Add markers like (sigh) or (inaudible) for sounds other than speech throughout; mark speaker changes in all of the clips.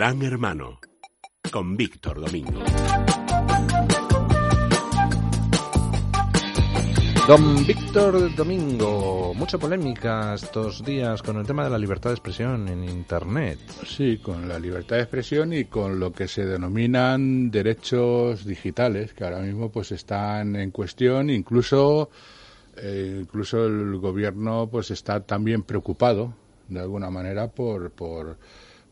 Speaker 1: Gran Hermano con Víctor Domingo.
Speaker 2: Don Víctor Domingo, mucha polémica estos días con el tema de la libertad de expresión en Internet.
Speaker 3: Sí, con la libertad de expresión y con lo que se denominan derechos digitales, que ahora mismo pues están en cuestión, incluso eh, incluso el gobierno pues está también preocupado de alguna manera por, por,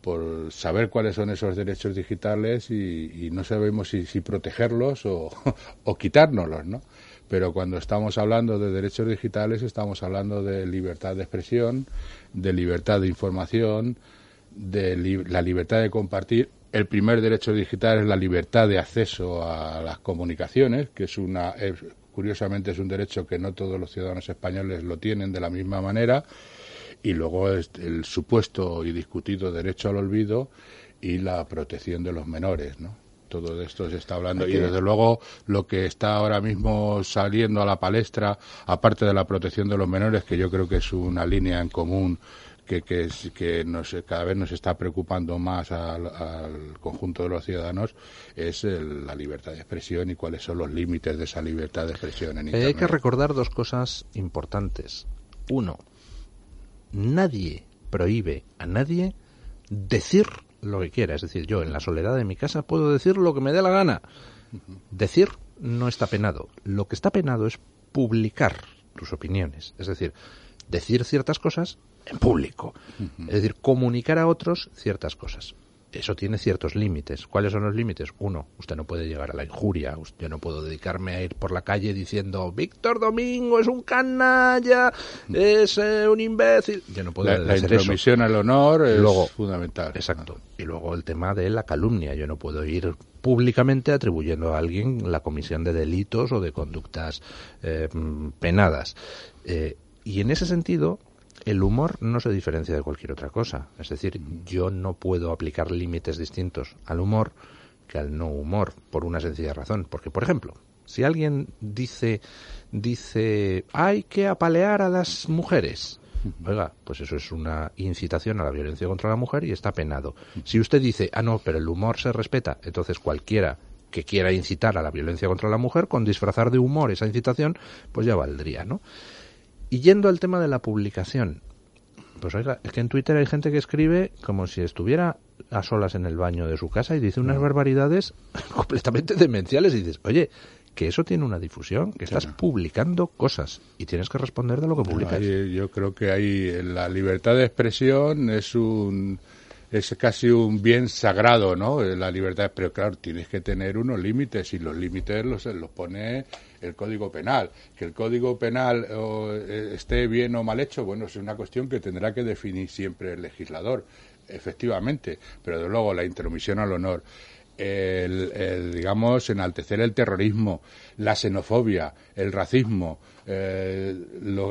Speaker 3: por saber cuáles son esos derechos digitales y, no sabemos si, si protegerlos o, (laughs) o quitárnoslos, ¿no? Pero cuando estamos hablando de derechos digitales estamos hablando de libertad de expresión, de libertad de información, de la libertad de compartir. El primer derecho digital es la libertad de acceso a las comunicaciones, que es una, curiosamente es un derecho que no todos los ciudadanos españoles lo tienen de la misma manera y luego el supuesto y discutido derecho al olvido y la protección de los menores, ¿no? Todo esto se está hablando y desde luego lo que está ahora mismo saliendo a la palestra, aparte de la protección de los menores, que yo creo que es una línea en común que, que, que nos, cada vez nos está preocupando más al, conjunto de los ciudadanos es la libertad de expresión y cuáles son los límites de esa libertad de expresión en Internet.
Speaker 2: Hay que recordar dos cosas importantes. Uno, nadie prohíbe a nadie decir lo que quiera. Es decir, yo en la soledad de mi casa puedo decir lo que me dé la gana. Decir no está penado. Lo que está penado es publicar tus opiniones. Es decir, decir ciertas cosas en público. Es decir, comunicar a otros ciertas cosas eso tiene ciertos límites. ¿Cuáles son los límites? Uno, usted no puede llegar a la injuria. Yo no puedo dedicarme a ir por la calle diciendo Víctor Domingo es un canalla, es eh, un imbécil. Yo no puedo
Speaker 3: la, la intromisión al honor es fundamental.
Speaker 2: Exacto. Y luego el tema de la calumnia. Yo no puedo ir públicamente atribuyendo a alguien la comisión de delitos o de conductas eh, penadas. Eh, y en ese sentido, el humor no se diferencia de cualquier otra cosa. Es decir, yo no puedo aplicar límites distintos al humor que al no humor, por una sencilla razón. Porque, por ejemplo, si alguien dice, dice, hay que apalear a las mujeres, Oiga, pues eso es una incitación a la violencia contra la mujer y está penado. Si usted dice, ah, no, pero el humor se respeta, entonces cualquiera que quiera incitar a la violencia contra la mujer, con disfrazar de humor esa incitación, pues ya valdría, ¿no? Y yendo al tema de la publicación, pues oiga, es que en Twitter hay gente que escribe como si estuviera a solas en el baño de su casa y dice unas barbaridades (laughs) completamente demenciales y dices, oye, que eso tiene una difusión, que estás publicando cosas y tienes que responder de lo que publicas.
Speaker 3: yo creo que ahí la libertad de expresión es un es casi un bien sagrado, ¿no? La libertad, pero claro, tienes que tener unos límites y los límites los, los pone el Código Penal. Que el Código Penal eh, esté bien o mal hecho, bueno, es una cuestión que tendrá que definir siempre el legislador, efectivamente, pero de luego la intromisión al honor el, digamos, enaltecer el terrorismo, la xenofobia, el racismo, eh,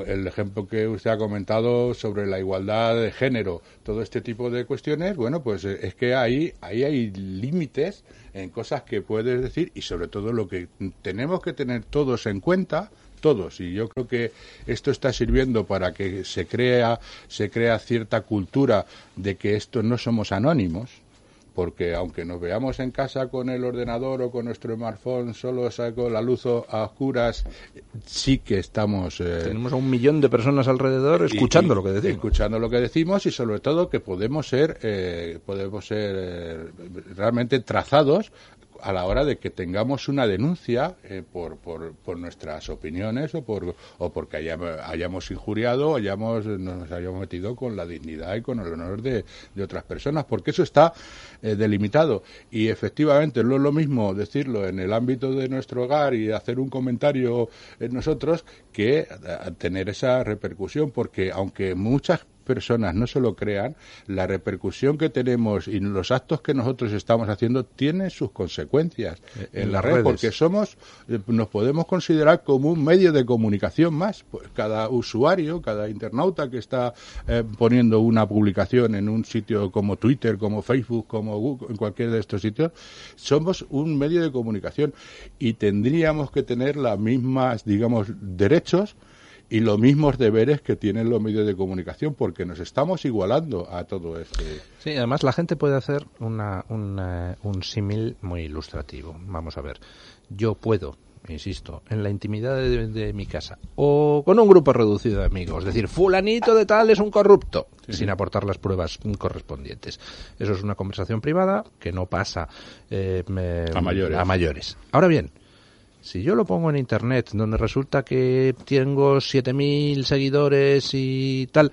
Speaker 3: el ejemplo que usted ha comentado sobre la igualdad de género, todo este tipo de cuestiones, bueno, pues eh, es que ahí, ahí hay límites en cosas que puedes decir y sobre todo lo que tenemos que tener todos en cuenta todos. Y yo creo que esto está sirviendo para que se crea se crea cierta cultura de que estos no somos anónimos porque aunque nos veamos en casa con el ordenador o con nuestro smartphone solo saco la luz a oscuras, sí que estamos...
Speaker 2: Eh, Tenemos a un millón de personas alrededor escuchando lo que decimos.
Speaker 3: Escuchando lo que decimos y sobre todo que podemos ser, eh, podemos ser eh, realmente trazados a la hora de que tengamos una denuncia eh, por, por, nuestras opiniones o, por, o porque hayamos, injuriado o hayamos, nos hayamos metido con la dignidad y con el honor de, de otras personas, porque eso está eh, delimitado. Y efectivamente no es lo mismo decirlo en el ámbito de nuestro hogar y hacer un comentario en nosotros que eh, tener esa repercusión, porque aunque muchas personas no se lo crean, la repercusión que tenemos y los actos que nosotros estamos haciendo tienen sus consecuencias eh, en, la red, porque somos, eh, nos podemos considerar como un medio de comunicación más. Pues cada usuario, cada internauta que está eh, poniendo una publicación en un sitio como Twitter, como Facebook, como Google, en cualquier de estos sitios, somos un medio de comunicación y tendríamos que tener las mismas, digamos, derechos y los mismos deberes que tienen los medios de comunicación, porque nos estamos igualando a todo este.
Speaker 2: Sí, además la gente puede hacer una, un símil muy ilustrativo. Vamos a ver, yo puedo insisto, en la intimidad de, mi casa o con un grupo reducido de amigos, es decir, fulanito de tal es un corrupto, sin aportar las pruebas correspondientes. Eso es una conversación privada que no pasa eh,
Speaker 3: a, mayores.
Speaker 2: a mayores. Ahora bien, si yo lo pongo en internet, donde resulta que tengo 7.000 seguidores y tal,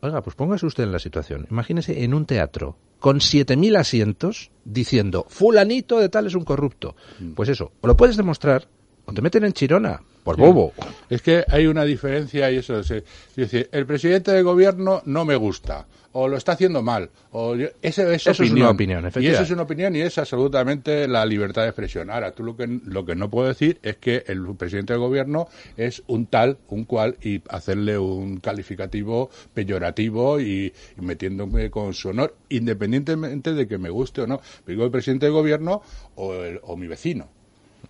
Speaker 2: oiga, pues póngase usted en la situación. Imagínese en un teatro con 7.000 asientos diciendo, fulanito de tal es un corrupto. Mm. Pues eso, o lo puedes demostrar o te meten en Chirona, por bobo.
Speaker 3: Es que hay una diferencia y eso es, decir, el presidente del gobierno no me gusta o lo está haciendo mal o ese, es,
Speaker 2: eso es una opinión
Speaker 3: y eso es una opinión y es absolutamente la libertad de expresión. Ahora tú lo que lo que no puedo decir es que el presidente del gobierno es un tal un cual y hacerle un calificativo peyorativo y, metiéndome con su honor independientemente de que me guste o no. Digo el presidente del gobierno o, o mi vecino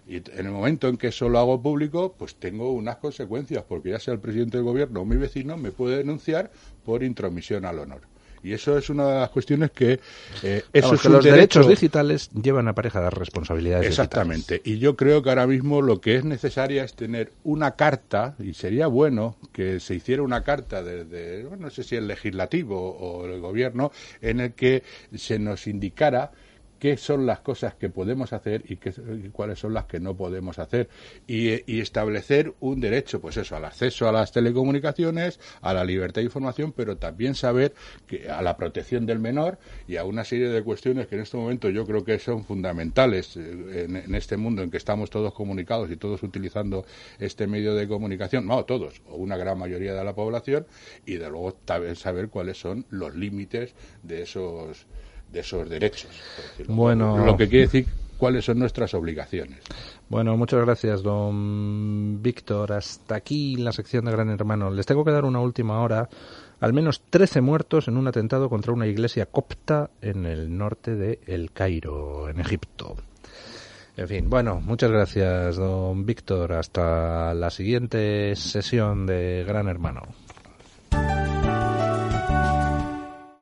Speaker 3: y en el momento en que eso lo hago público, pues tengo unas consecuencias, porque ya sea el presidente del gobierno o mi vecino me puede denunciar por intromisión al honor. Y eso es una de las cuestiones que...
Speaker 2: Eh, eso es los derechos digitales llevan aparejadas responsabilidades
Speaker 3: Exactamente. Y yo creo que ahora mismo lo que es necesaria es tener una carta, y sería bueno que se hiciera una carta desde, no sé si el legislativo o el gobierno, en el que se nos indicara qué son las cosas que podemos hacer y, qué, cuáles son las que no podemos hacer. Y, establecer un derecho pues eso al acceso a las telecomunicaciones a la libertad de información pero también saber que a la protección del menor y a una serie de cuestiones que en este momento yo creo que son fundamentales eh, en, este mundo en que estamos todos comunicados y todos utilizando este medio de comunicación no todos o una gran mayoría de la población y de luego saber cuáles son los límites de esos de esos derechos.
Speaker 2: Bueno,
Speaker 3: lo que quiere decir cuáles son nuestras obligaciones.
Speaker 2: Bueno, muchas gracias, don Víctor. Hasta aquí la sección de Gran Hermano. Les tengo que dar una última hora. Al menos 13 muertos en un atentado contra una iglesia copta en el norte de El Cairo, en Egipto. En fin, bueno, muchas gracias, don Víctor. Hasta la siguiente sesión de Gran Hermano.